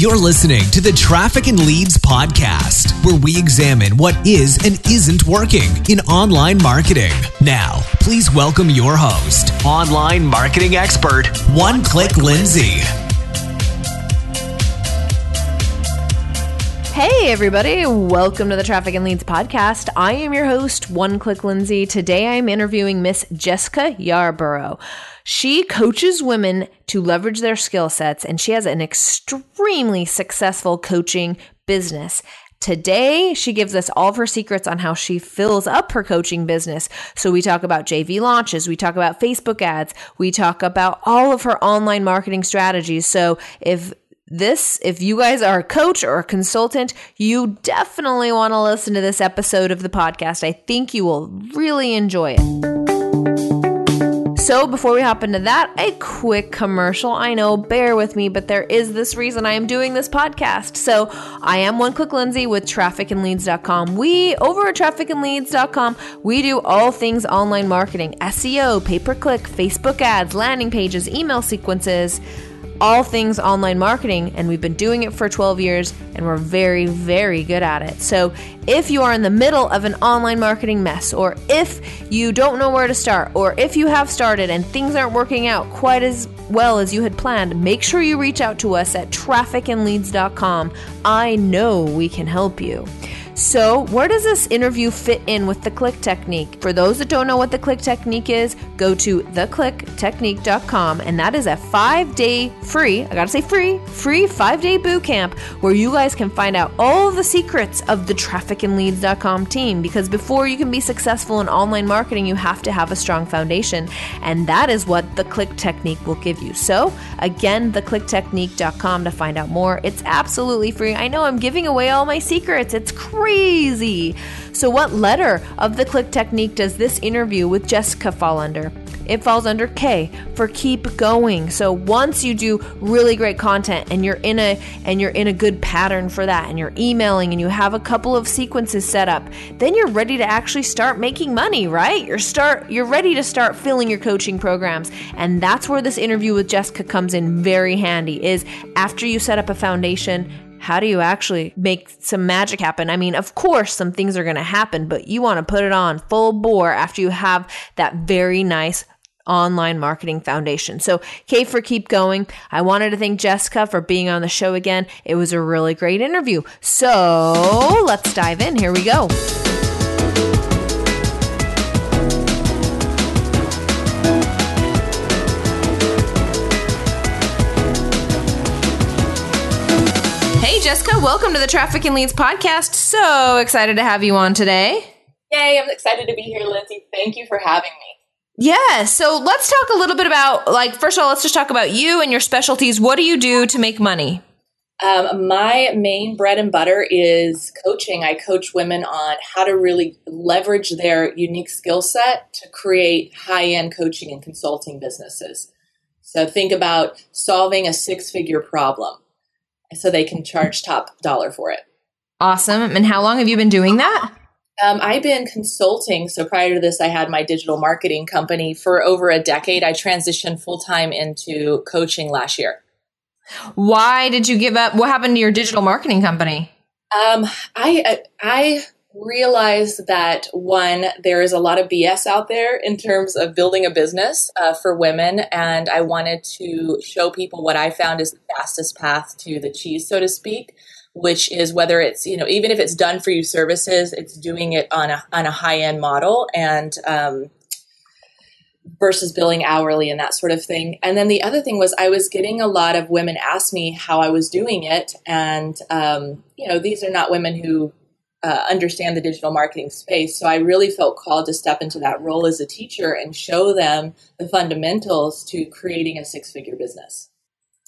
You're listening to the Traffic and Leads podcast, where we examine what is and isn't working in online marketing. Now, please welcome your host, online marketing expert, One Click Lindsay. Hey, everybody, welcome to the Traffic and Leads podcast. I am your host, One Click Lindsay. Today I'm interviewing Miss Jessica Yarbrough. She coaches women to leverage their skill sets, and she has an extremely successful coaching business. Today, she gives us all of her secrets on how she fills up her coaching business. So, we talk about JV launches, we talk about Facebook ads, we talk about all of her online marketing strategies. So, if this, if you guys are a coach or a consultant, you definitely want to listen to this episode of the podcast. I think you will really enjoy it. So, before we hop into that, a quick commercial. I know, bear with me, but there is this reason I am doing this podcast. So, I am One Click Lindsay with trafficandleads.com. We, over at trafficandleads.com, we do all things online marketing SEO, pay per click, Facebook ads, landing pages, email sequences all things online marketing, and we've been doing it for 12 years, and we're very, very good at it. So, if you are in the middle of an online marketing mess, or if you don't know where to start, or if you have started and things aren't working out quite as well as you had planned, make sure you reach out to us at trafficandleads.com. I know we can help you. So, where does this interview fit in with the click technique? For those that don't know what the click technique is, go to theclicktechnique.com and that is a five day free, I gotta say free, free five day boot camp where you guys can find out all the secrets of the trafficandleads.com team. Because before you can be successful in online marketing, you have to have a strong foundation. And that is what the click technique will give you. So, again, theclicktechnique.com to find out more. It's absolutely free. I know I'm giving away all my secrets. It's crazy crazy. So, what letter of the click technique does this interview with Jessica fall under? It falls under K for keep going. So once you do really great content and you're in a and you're in a good pattern for that and you're emailing and you have a couple of sequences set up, then you're ready to actually start making money, right? You're start you're ready to start filling your coaching programs. And that's where this interview with Jessica comes in very handy is after you set up a foundation how do you actually make some magic happen? I mean, of course, some things are going to happen, but you want to put it on full bore after you have that very nice online marketing foundation. So, K for keep going. I wanted to thank Jessica for being on the show again. It was a really great interview. So, let's dive in. Here we go. Welcome to the Traffic and Leads podcast. So excited to have you on today. Yay, I'm excited to be here, Lindsay. Thank you for having me. Yeah, so let's talk a little bit about, like, first of all, let's just talk about you and your specialties. What do you do to make money? Um, my main bread and butter is coaching. I coach women on how to really leverage their unique skill set to create high end coaching and consulting businesses. So think about solving a six figure problem so they can charge top dollar for it. Awesome. And how long have you been doing that? Um, I've been consulting. So prior to this, I had my digital marketing company for over a decade. I transitioned full time into coaching last year. Why did you give up? What happened to your digital marketing company? Um, I I realized that one, there is a lot of BS out there in terms of building a business uh, for women. And I wanted to show people what I found is the fastest path to the cheese, so to speak, which is whether it's, you know, even if it's done for you services, it's doing it on a, on a high end model and, um, versus billing hourly and that sort of thing. And then the other thing was I was getting a lot of women ask me how I was doing it. And, um, you know, these are not women who uh, understand the digital marketing space. So I really felt called to step into that role as a teacher and show them the fundamentals to creating a six figure business.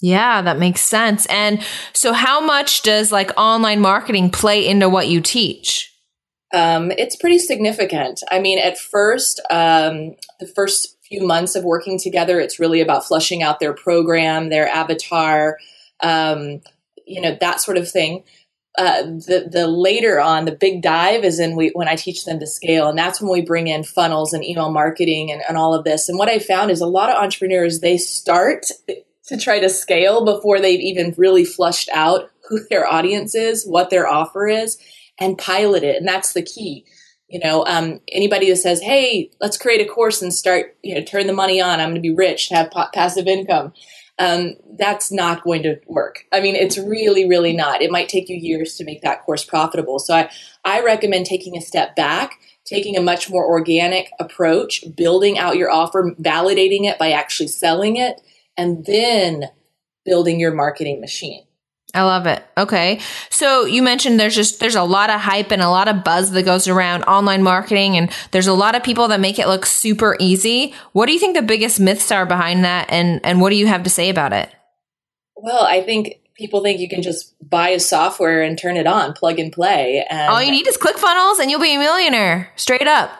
Yeah, that makes sense. And so, how much does like online marketing play into what you teach? Um, it's pretty significant. I mean, at first, um, the first few months of working together, it's really about flushing out their program, their avatar, um, you know, that sort of thing uh, the the later on the big dive is in we when I teach them to scale, and that's when we bring in funnels and email marketing and, and all of this. And what I found is a lot of entrepreneurs they start to try to scale before they've even really flushed out who their audience is, what their offer is, and pilot it. And that's the key. You know, um, anybody who says, "Hey, let's create a course and start, you know, turn the money on. I'm going to be rich, have pa- passive income." Um, that's not going to work. I mean, it's really, really not. It might take you years to make that course profitable. So I, I recommend taking a step back, taking a much more organic approach, building out your offer, validating it by actually selling it, and then building your marketing machine. I love it. Okay. So you mentioned there's just there's a lot of hype and a lot of buzz that goes around online marketing and there's a lot of people that make it look super easy. What do you think the biggest myths are behind that and and what do you have to say about it? Well, I think people think you can just buy a software and turn it on, plug and play and All you need is ClickFunnels and you'll be a millionaire. Straight up.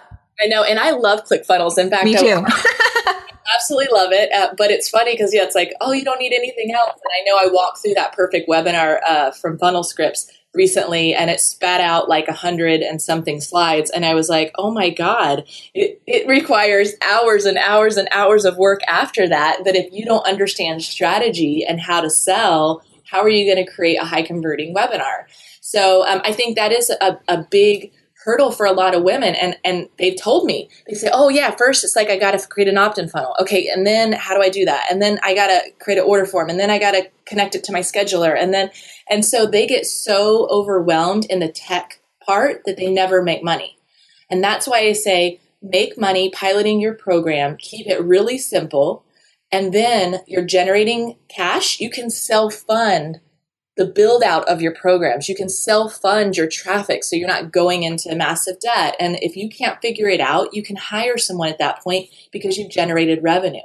I know, and I love ClickFunnels. In fact, Me too. absolutely love it. Uh, but it's funny because yeah, it's like, oh, you don't need anything else. And I know I walked through that perfect webinar uh, from Funnel Scripts recently, and it spat out like a hundred and something slides, and I was like, oh my god, it, it requires hours and hours and hours of work after that. That if you don't understand strategy and how to sell, how are you going to create a high converting webinar? So um, I think that is a, a big hurdle for a lot of women and and they've told me they say oh yeah first it's like i got to create an opt-in funnel. Okay and then how do i do that? And then i got to create an order form and then i got to connect it to my scheduler. And then and so they get so overwhelmed in the tech part that they never make money. And that's why i say make money piloting your program keep it really simple and then you're generating cash. You can self fund the build out of your programs. You can self fund your traffic so you're not going into massive debt. And if you can't figure it out, you can hire someone at that point because you've generated revenue.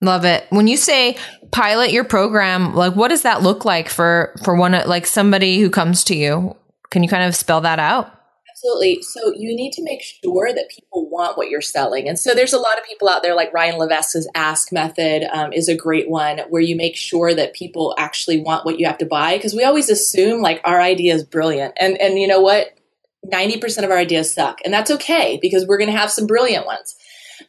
Love it. When you say pilot your program, like what does that look like for for one like somebody who comes to you? Can you kind of spell that out? Absolutely. So you need to make sure that people want what you're selling. And so there's a lot of people out there, like Ryan Levesque's Ask method um, is a great one, where you make sure that people actually want what you have to buy. Because we always assume like our idea is brilliant, and and you know what, ninety percent of our ideas suck, and that's okay because we're going to have some brilliant ones.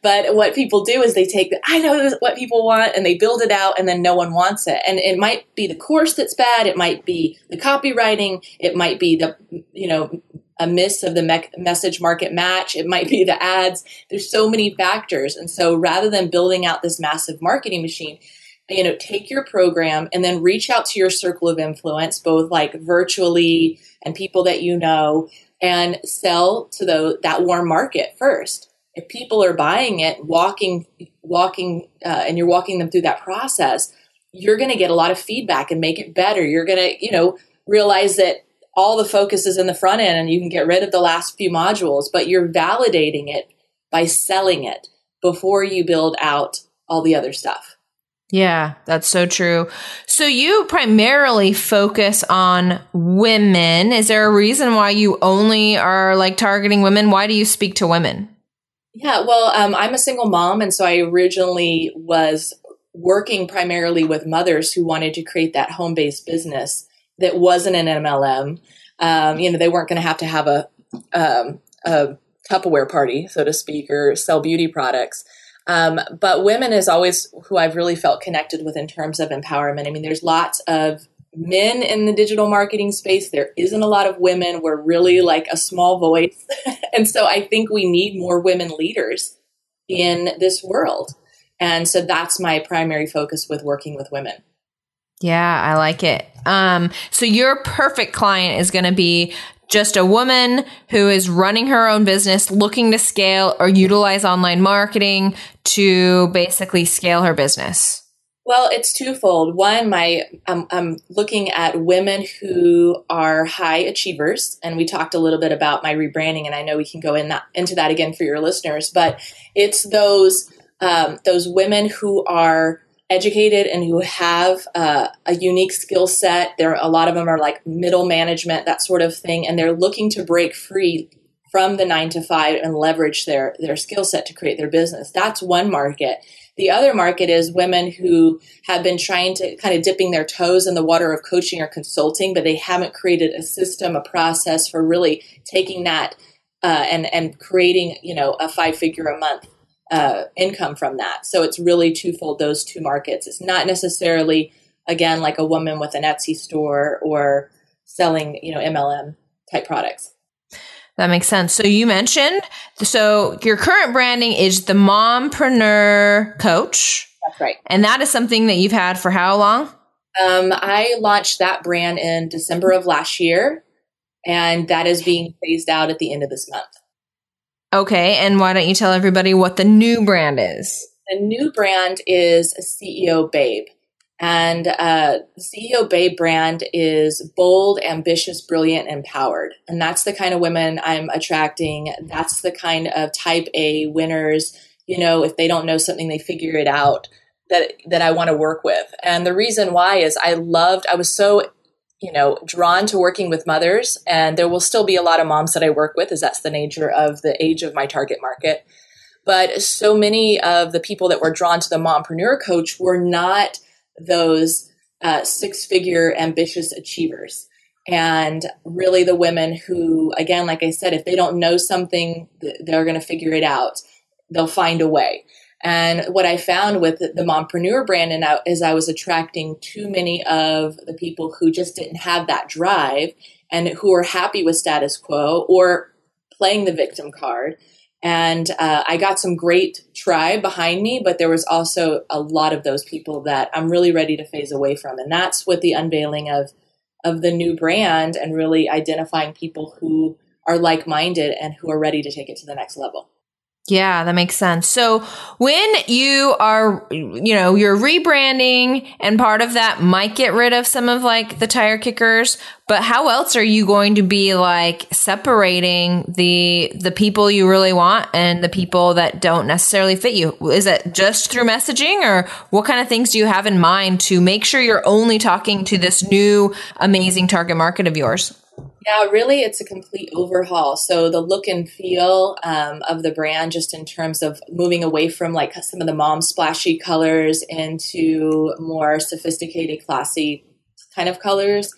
But what people do is they take the, I know what people want and they build it out and then no one wants it. And it might be the course that's bad. It might be the copywriting. It might be the, you know, a miss of the me- message market match. It might be the ads. There's so many factors. And so rather than building out this massive marketing machine, you know, take your program and then reach out to your circle of influence, both like virtually and people that you know, and sell to the, that warm market first. If people are buying it, walking, walking, uh, and you're walking them through that process, you're going to get a lot of feedback and make it better. You're going to, you know, realize that all the focus is in the front end and you can get rid of the last few modules, but you're validating it by selling it before you build out all the other stuff. Yeah, that's so true. So you primarily focus on women. Is there a reason why you only are like targeting women? Why do you speak to women? Yeah, well, um, I'm a single mom, and so I originally was working primarily with mothers who wanted to create that home based business that wasn't an MLM. Um, you know, they weren't going to have to have a, um, a Tupperware party, so to speak, or sell beauty products. Um, but women is always who I've really felt connected with in terms of empowerment. I mean, there's lots of men in the digital marketing space. There isn't a lot of women. We're really like a small voice. and so I think we need more women leaders in this world. And so that's my primary focus with working with women. Yeah, I like it. Um, so your perfect client is going to be just a woman who is running her own business, looking to scale or utilize online marketing to basically scale her business. Well, it's twofold. One, my I'm, I'm looking at women who are high achievers, and we talked a little bit about my rebranding, and I know we can go in that, into that again for your listeners. But it's those um, those women who are educated and who have uh, a unique skill set. There, a lot of them are like middle management, that sort of thing, and they're looking to break free from the nine to five and leverage their their skill set to create their business. That's one market. The other market is women who have been trying to kind of dipping their toes in the water of coaching or consulting, but they haven't created a system, a process for really taking that uh, and and creating you know a five figure a month uh, income from that. So it's really twofold, those two markets. It's not necessarily, again, like a woman with an Etsy store or selling, you know, MLM type products. That makes sense. So you mentioned, so your current branding is the mompreneur coach. That's right. And that is something that you've had for how long? Um, I launched that brand in December of last year, and that is being phased out at the end of this month. Okay. And why don't you tell everybody what the new brand is? The new brand is CEO Babe. And uh, CEO Babe brand is bold, ambitious, brilliant, empowered. And that's the kind of women I'm attracting. That's the kind of type A winners. You know, if they don't know something, they figure it out that that I want to work with. And the reason why is I loved, I was so you know, drawn to working with mothers, and there will still be a lot of moms that I work with, as that's the nature of the age of my target market. But so many of the people that were drawn to the mompreneur coach were not those uh, six figure ambitious achievers. And really, the women who, again, like I said, if they don't know something, they're going to figure it out. They'll find a way. And what I found with the mompreneur brand and is I was attracting too many of the people who just didn't have that drive and who are happy with status quo or playing the victim card. And uh, I got some great tribe behind me, but there was also a lot of those people that I'm really ready to phase away from. And that's what the unveiling of of the new brand and really identifying people who are like minded and who are ready to take it to the next level. Yeah, that makes sense. So when you are, you know, you're rebranding and part of that might get rid of some of like the tire kickers, but how else are you going to be like separating the, the people you really want and the people that don't necessarily fit you? Is it just through messaging or what kind of things do you have in mind to make sure you're only talking to this new amazing target market of yours? Yeah, really, it's a complete overhaul. So the look and feel um, of the brand, just in terms of moving away from like some of the mom splashy colors into more sophisticated, classy kind of colors,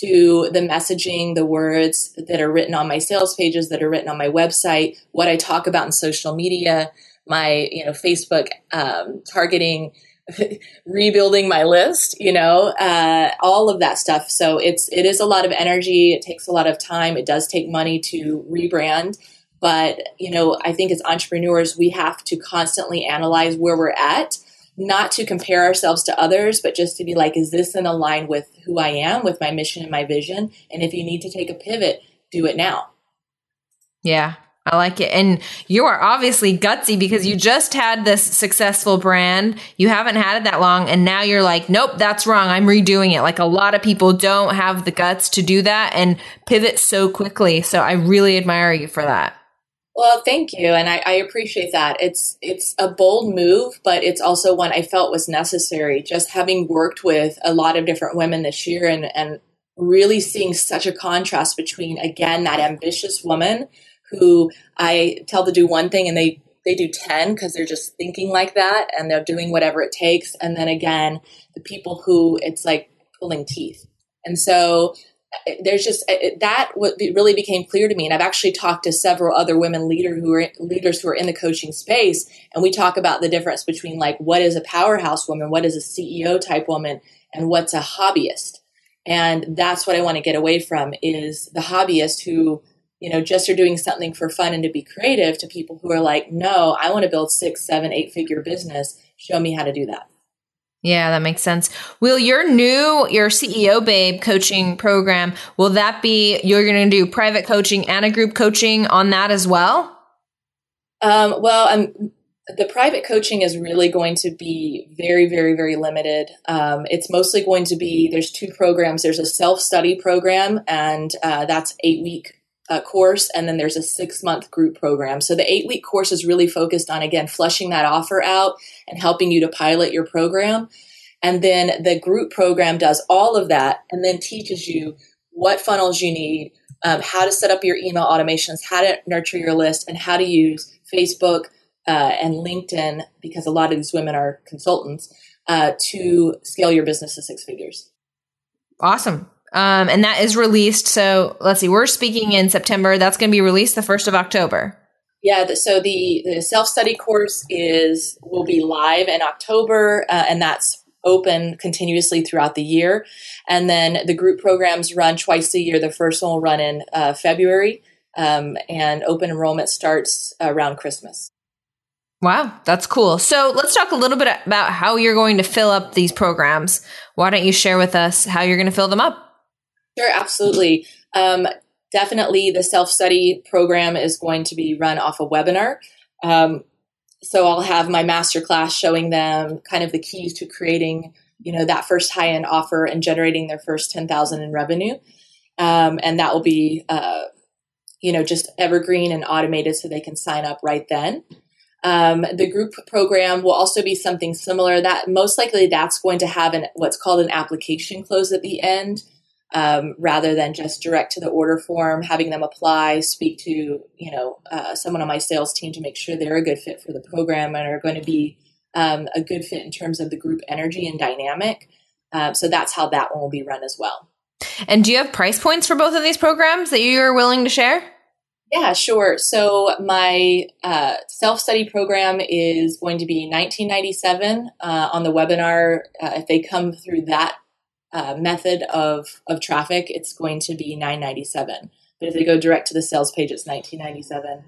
to the messaging, the words that are written on my sales pages, that are written on my website, what I talk about in social media, my you know Facebook um, targeting rebuilding my list, you know, uh, all of that stuff. So it's it is a lot of energy. It takes a lot of time. It does take money to rebrand. But you know, I think as entrepreneurs, we have to constantly analyze where we're at, not to compare ourselves to others, but just to be like, is this in line with who I am, with my mission and my vision? And if you need to take a pivot, do it now. Yeah, I like it. And you are obviously gutsy because you just had this successful brand. You haven't had it that long. And now you're like, nope, that's wrong. I'm redoing it. Like a lot of people don't have the guts to do that and pivot so quickly. So I really admire you for that. Well, thank you. And I, I appreciate that. It's, it's a bold move, but it's also one I felt was necessary. Just having worked with a lot of different women this year and, and really seeing such a contrast between, again, that ambitious woman who I tell to do one thing and they they do 10 because they're just thinking like that and they're doing whatever it takes. And then again the people who it's like pulling teeth. And so uh, there's just uh, that what really became clear to me. And i've actually talked to several other women leader who are leaders who are in the coaching space. And we talk about the difference between like what is a powerhouse woman what is a ceo type woman and what's a hobbyist. And that's what i want to get away from is the hobbyist who you know, just are doing something for fun and to be creative to people who are like, no, I want to build six, seven, eight figure business. Show me how to do that. Yeah, that makes sense. Will your new, your CEO Babe coaching program, will that be, you're going to do private coaching and a group coaching on that as well? Um, well, um, the private coaching is really going to be very, very, very limited. Um, it's mostly going to be, there's two programs. There's a self study program, and uh, that's eight week uh, course, and then there's a six month group program. So the eight week course is really focused on, again, flushing that offer out and helping you to pilot your program. And then the group program does all of that and then teaches you what funnels you need, um, how to set up your email automations, how to nurture your list, and how to use Facebook uh, and LinkedIn, because a lot of these women are consultants, uh, to scale your business to six figures. Awesome. Um, and that is released. So let's see, we're speaking in September. That's going to be released the 1st of October. Yeah, so the, the self study course is will be live in October, uh, and that's open continuously throughout the year. And then the group programs run twice a year. The first one will run in uh, February, um, and open enrollment starts around Christmas. Wow, that's cool. So let's talk a little bit about how you're going to fill up these programs. Why don't you share with us how you're going to fill them up? Sure, absolutely. Um, definitely, the self study program is going to be run off a webinar. Um, so I'll have my master class showing them kind of the keys to creating, you know, that first high end offer and generating their first ten thousand in revenue, um, and that will be, uh, you know, just evergreen and automated so they can sign up right then. Um, the group program will also be something similar. That most likely that's going to have an what's called an application close at the end, um, rather than just direct to the order form, having them apply, speak to you know uh, someone on my sales team to make sure they're a good fit for the program and are going to be um, a good fit in terms of the group energy and dynamic. Uh, so that's how that one will be run as well. And do you have price points for both of these programs that you're willing to share? Yeah, sure. So my uh, self study program is going to be 1997 uh, on the webinar. Uh, if they come through that uh, method of of traffic, it's going to be 997. But if they go direct to the sales page, it's 1997.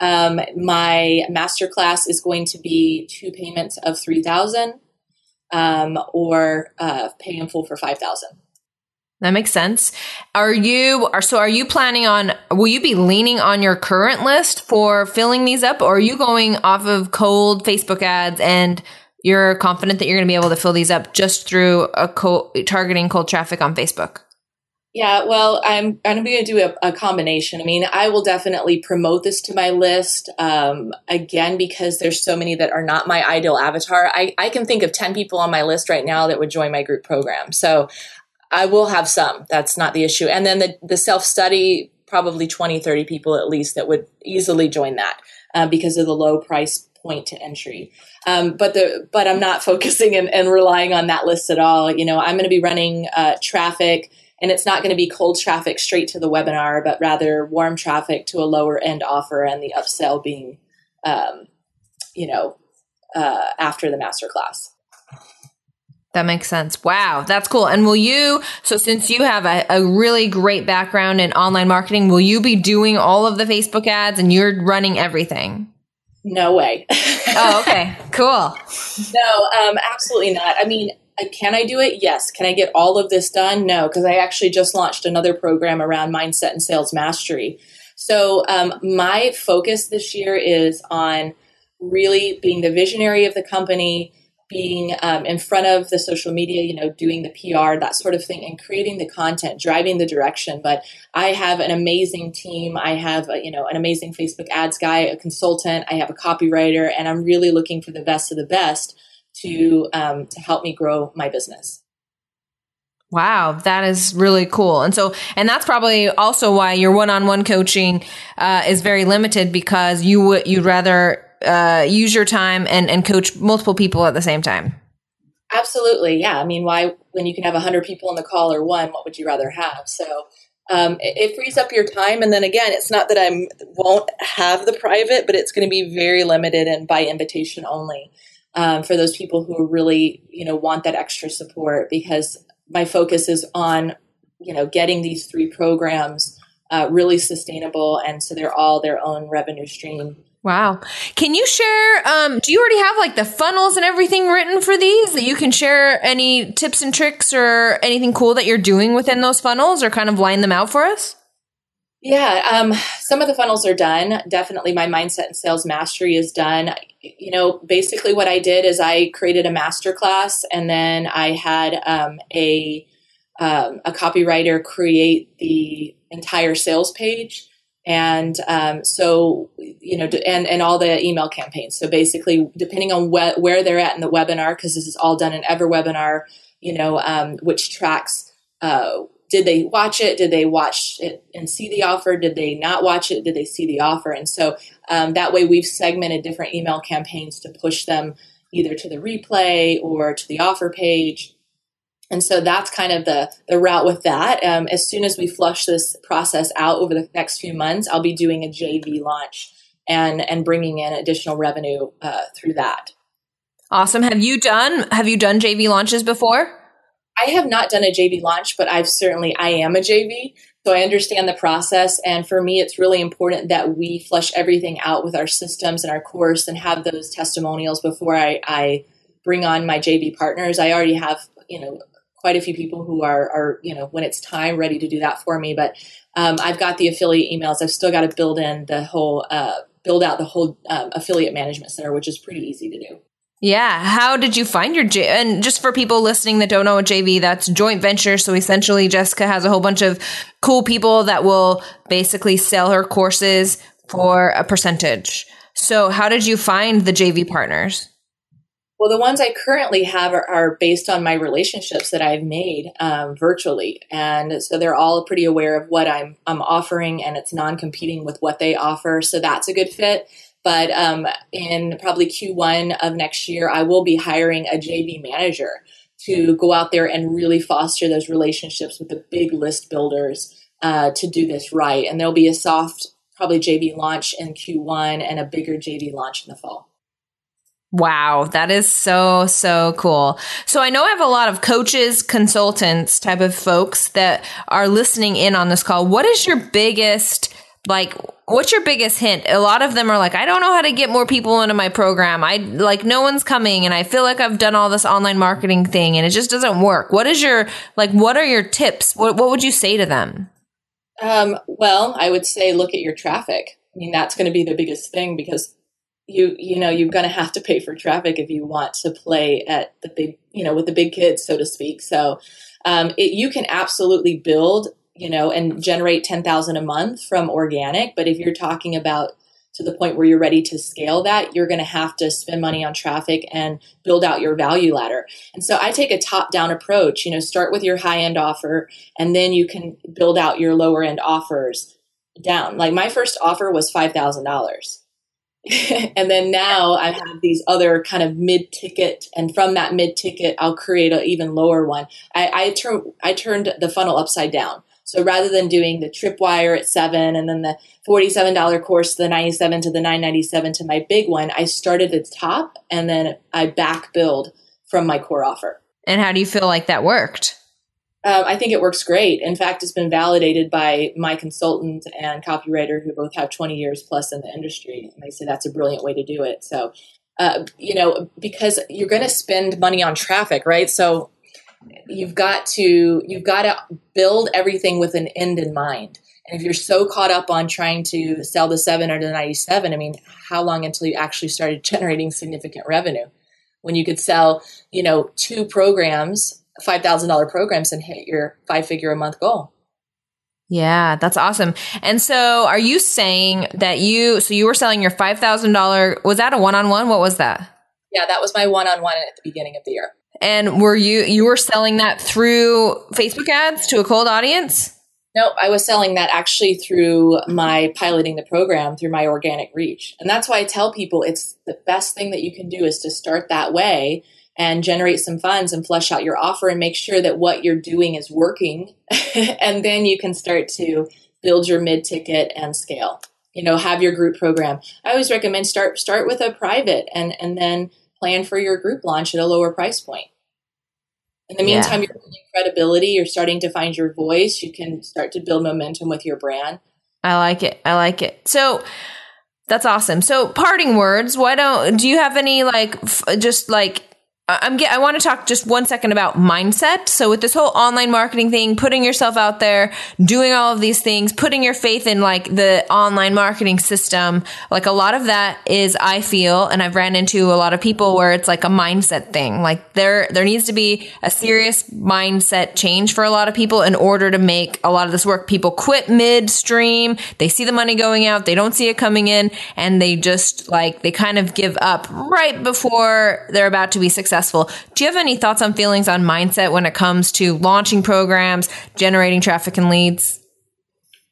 Um, my master class is going to be two payments of 3000 um, or uh, pay in full for 5000 that makes sense. Are you are so are you planning on will you be leaning on your current list for filling these up or are you going off of cold Facebook ads and you're confident that you're going to be able to fill these up just through a co- targeting cold traffic on Facebook? Yeah, well, I'm I'm going to do a, a, combination. I mean, I will definitely promote this to my list. Um, again, because there's so many that are not my ideal avatar. I, I can think of 10 people on my list right now that would join my group program. So I will have some. That's not the issue. And then the, the self study, probably 20, 30 people at least that would easily join that uh, because of the low price point to entry. Um, but the but I'm not focusing and, and, relying on that list at all. You know, I'm going to be running uh, traffic, and it's not going to be cold traffic straight to the webinar, but rather warm traffic to a lower end offer, and the upsell being, um, you know, uh, after the master class. That makes sense. Wow, that's cool. And will you, so since you have a, a, really great background in online marketing, will you be doing all of the Facebook ads and you're running everything? No way. oh, okay. Cool. No, um, absolutely not. I mean, uh, can I do it? Yes. Can I get all of this done? No, because I actually just launched another program around mindset and sales mastery. So, um, my focus this year is on really being the visionary of the company being um, in front of the social media, you know, doing the PR, that sort of thing, and creating the content, driving the direction. But I have an amazing team. I have, a, you know, an amazing Facebook ads guy, a consultant. I have a copywriter, and I'm really looking for the best of the best to um, to help me grow my business. Wow, that is really cool. And so, and that's probably also why your one-on-one coaching uh, is very limited because you would you'd rather uh, use your time and, and coach multiple people at the same time. Absolutely. Yeah. I mean, why, when you can have 100 people on the call or one, what would you rather have? So um, it, it, frees up your time. And then again, it's not that I won't have the private, but it's going to be very limited and by invitation only um, for those people who really, you know, want that extra support because my focus is on, you know, getting these three programs uh, really sustainable. And so they're all their own revenue stream Wow. Can you share, um, do you already have like the funnels and everything written for these that you can share any tips and tricks or anything cool that you're doing within those funnels or kind of line them out for us? Yeah, um, some of the funnels are done. Definitely my mindset and sales mastery is done. You know, basically what I did is I created a master class and then I had um, a, um, a copywriter create the entire sales page and um, so you know and and all the email campaigns. So basically depending on wh- where they're at in the webinar because this is all done in EverWebinar you know um, which tracks uh, did they watch it? Did they watch it and see the offer? Did they not watch it? Did they see the offer? And so um, that way we've segmented different email campaigns to push them either to the replay or to the offer page and so that's kind of the, the route with that. Um, as soon as we flush this process out over the next few months, I'll be doing a JV launch and and bringing in additional revenue uh, through that. Awesome. Have you done have you done JV launches before? I have not done a JV launch, but I've certainly I am a JV, so I understand the process. And for me, it's really important that we flush everything out with our systems and our course and have those testimonials before I, I bring on my JV partners. I already have you know quite a few people who are are you know when it's time ready to do that for me, but um, I've got the affiliate emails. I've still got to build in the whole uh, build out the whole um, affiliate management center, which is pretty easy to do. Yeah. How did you find your J? And just for people listening that don't know what JV, that's joint venture. So essentially, Jessica has a whole bunch of cool people that will basically sell her courses for a percentage. So, how did you find the JV partners? Well, the ones I currently have are, are based on my relationships that I've made um, virtually, and so they're all pretty aware of what I'm I'm offering, and it's non-competing with what they offer. So that's a good fit. But um, in probably Q1 of next year, I will be hiring a JV manager to go out there and really foster those relationships with the big list builders uh, to do this right. And there'll be a soft, probably JV launch in Q1 and a bigger JV launch in the fall. Wow, that is so, so cool. So I know I have a lot of coaches, consultants type of folks that are listening in on this call. What is your biggest like what's your biggest hint? A lot of them are like i don't know how to get more people into my program. I like no one's coming and i feel like i've done all this online marketing thing and it just doesn't work. What is your like what are your tips? What, what would you say to them? Um, well i would say look at your traffic. I mean that's going to be the biggest thing because you you know you're going to have to pay for traffic if you want to play at the big you know with the big kids so to speak so um, it, you can absolutely build you know, and generate 10,000 a month from organic. But if you're talking about to the point where you're ready to scale that, you're going to have to spend money on traffic and build out your value ladder. And so I take a top down approach, you know, start with your high end offer and then you can build out your lower end offers down. Like my first offer was $5,000. and then now I have these other kind of mid ticket, and from that mid ticket, I'll create an even lower one. I, I, turn, I turned the funnel upside down. So rather than doing the tripwire at seven and then the $47 course, the 97 to the 997 to my big one, I started at the top and then I back build from my core offer. And how do you feel like that worked? Um, I think it works great. In fact, it's been validated by my consultant and copywriter who both have 20 years plus in the industry. And they say that's a brilliant way to do it. So, uh, you know, because you're going to spend money on traffic, right? So you've got to you've got to build everything with an end in mind and if you're so caught up on trying to sell the 7 or the 97 i mean how long until you actually started generating significant revenue when you could sell you know two programs $5000 programs and hit your five figure a month goal yeah, that's awesome. And so are you saying that you so you were selling your $5,000 was that a one-on-one? What was that? Yeah, that was my one-on-one at the beginning of the year. And were you you were selling that through Facebook ads to a cold audience? No, I was selling that actually through my piloting the program through my organic reach. And that's why I tell people it's the best thing that you can do is to start that way and generate some funds and flesh out your offer and make sure that what you're doing is working. and then you can start to build your mid ticket and scale. You know, have your group program. I always recommend start start with a private and and then plan for your group launch at a lower price point. In the meantime, yeah. you're building credibility, you're starting to find your voice, you can start to build momentum with your brand. I like it. I like it. So that's awesome. So parting words, why don't do you have any like f- just like I'm get, I want to talk just one second about mindset. So with this whole online marketing thing, putting yourself out there, doing all of these things, putting your faith in like the online marketing system, like a lot of that is I feel and I've ran into a lot of people where it's like a mindset thing. Like there there needs to be a serious mindset change for a lot of people in order to make a lot of this work. People quit midstream, they see the money going out, they don't see it coming in and they just like they kind of give up right before they're about to be successful successful. Do you have any thoughts on feelings on mindset when it comes to launching programs, generating traffic and leads?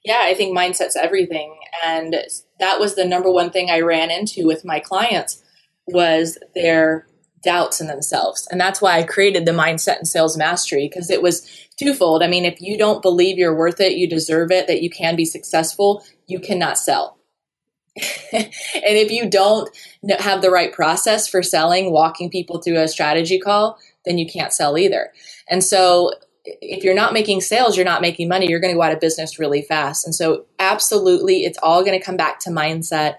Yeah, I think mindset's everything. And that was the number one thing I ran into with my clients was their doubts in themselves. And that's why I created the mindset and sales mastery because it was twofold. I mean, if you don't believe you're worth it, you deserve it, that you can be successful, you cannot sell. and if you don't have the right process for selling, walking people through a strategy call, then you can't sell either. And so if you're not making sales, you're not making money, you're going to go out of business really fast. And so absolutely it's all going to come back to mindset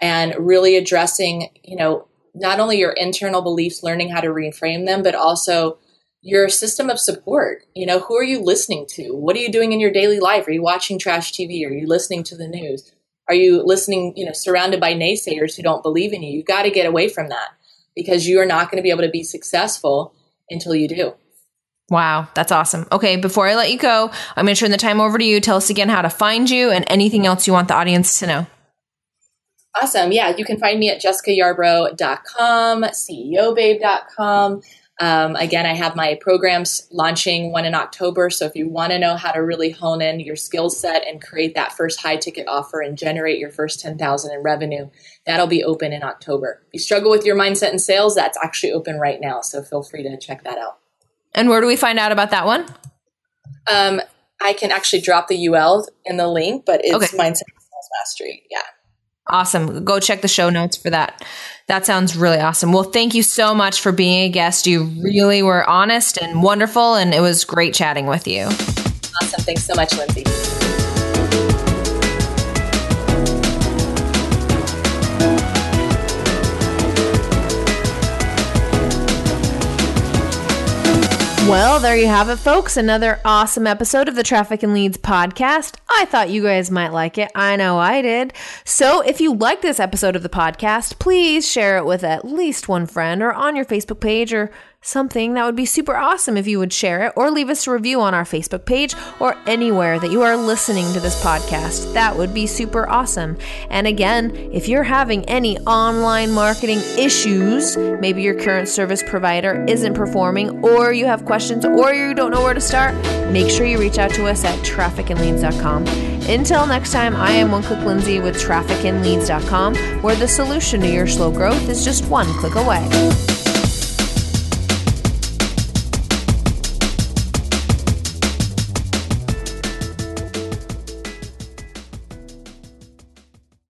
and really addressing, you know, not only your internal beliefs, learning how to reframe them, but also your system of support. You know, who are you listening to? What are you doing in your daily life? Are you watching trash TV? Are you listening to the news? Are you listening, you know, surrounded by naysayers who don't believe in you? You've got to get away from that because you are not going to be able to be successful until you do. Wow, that's awesome. Okay, before I let you go, I'm going to turn the time over to you. Tell us again how to find you and anything else you want the audience to know. Awesome. Yeah, you can find me at jessicayarbrough.com, ceobabe.com. Um, again, I have my programs launching one in October. So if you want to know how to really hone in your skill set and create that first high ticket offer and generate your first 10,000 in revenue, that'll be open in October. If you struggle with your mindset and sales, that's actually open right now. So feel free to check that out. And where do we find out about that one? Um, I can actually drop the UL in the link, but it's okay. Mindset Sales Mastery. Yeah. Awesome. Go check the show notes for that. That sounds really awesome. Well, thank you so much for being a guest. You really were honest and wonderful, and it was great chatting with you. Awesome. Thanks so much, Lindsay. Well, there you have it, folks. Another awesome episode of the Traffic and Leads podcast. I thought you guys might like it. I know I did. So, if you like this episode of the podcast, please share it with at least one friend or on your Facebook page or something, that would be super awesome if you would share it or leave us a review on our Facebook page or anywhere that you are listening to this podcast. That would be super awesome. And again, if you're having any online marketing issues, maybe your current service provider isn't performing, or you have questions, or you don't know where to start, make sure you reach out to us at trafficandleads.com. Until next time, I am One Click Lindsay with trafficandleads.com, where the solution to your slow growth is just one click away.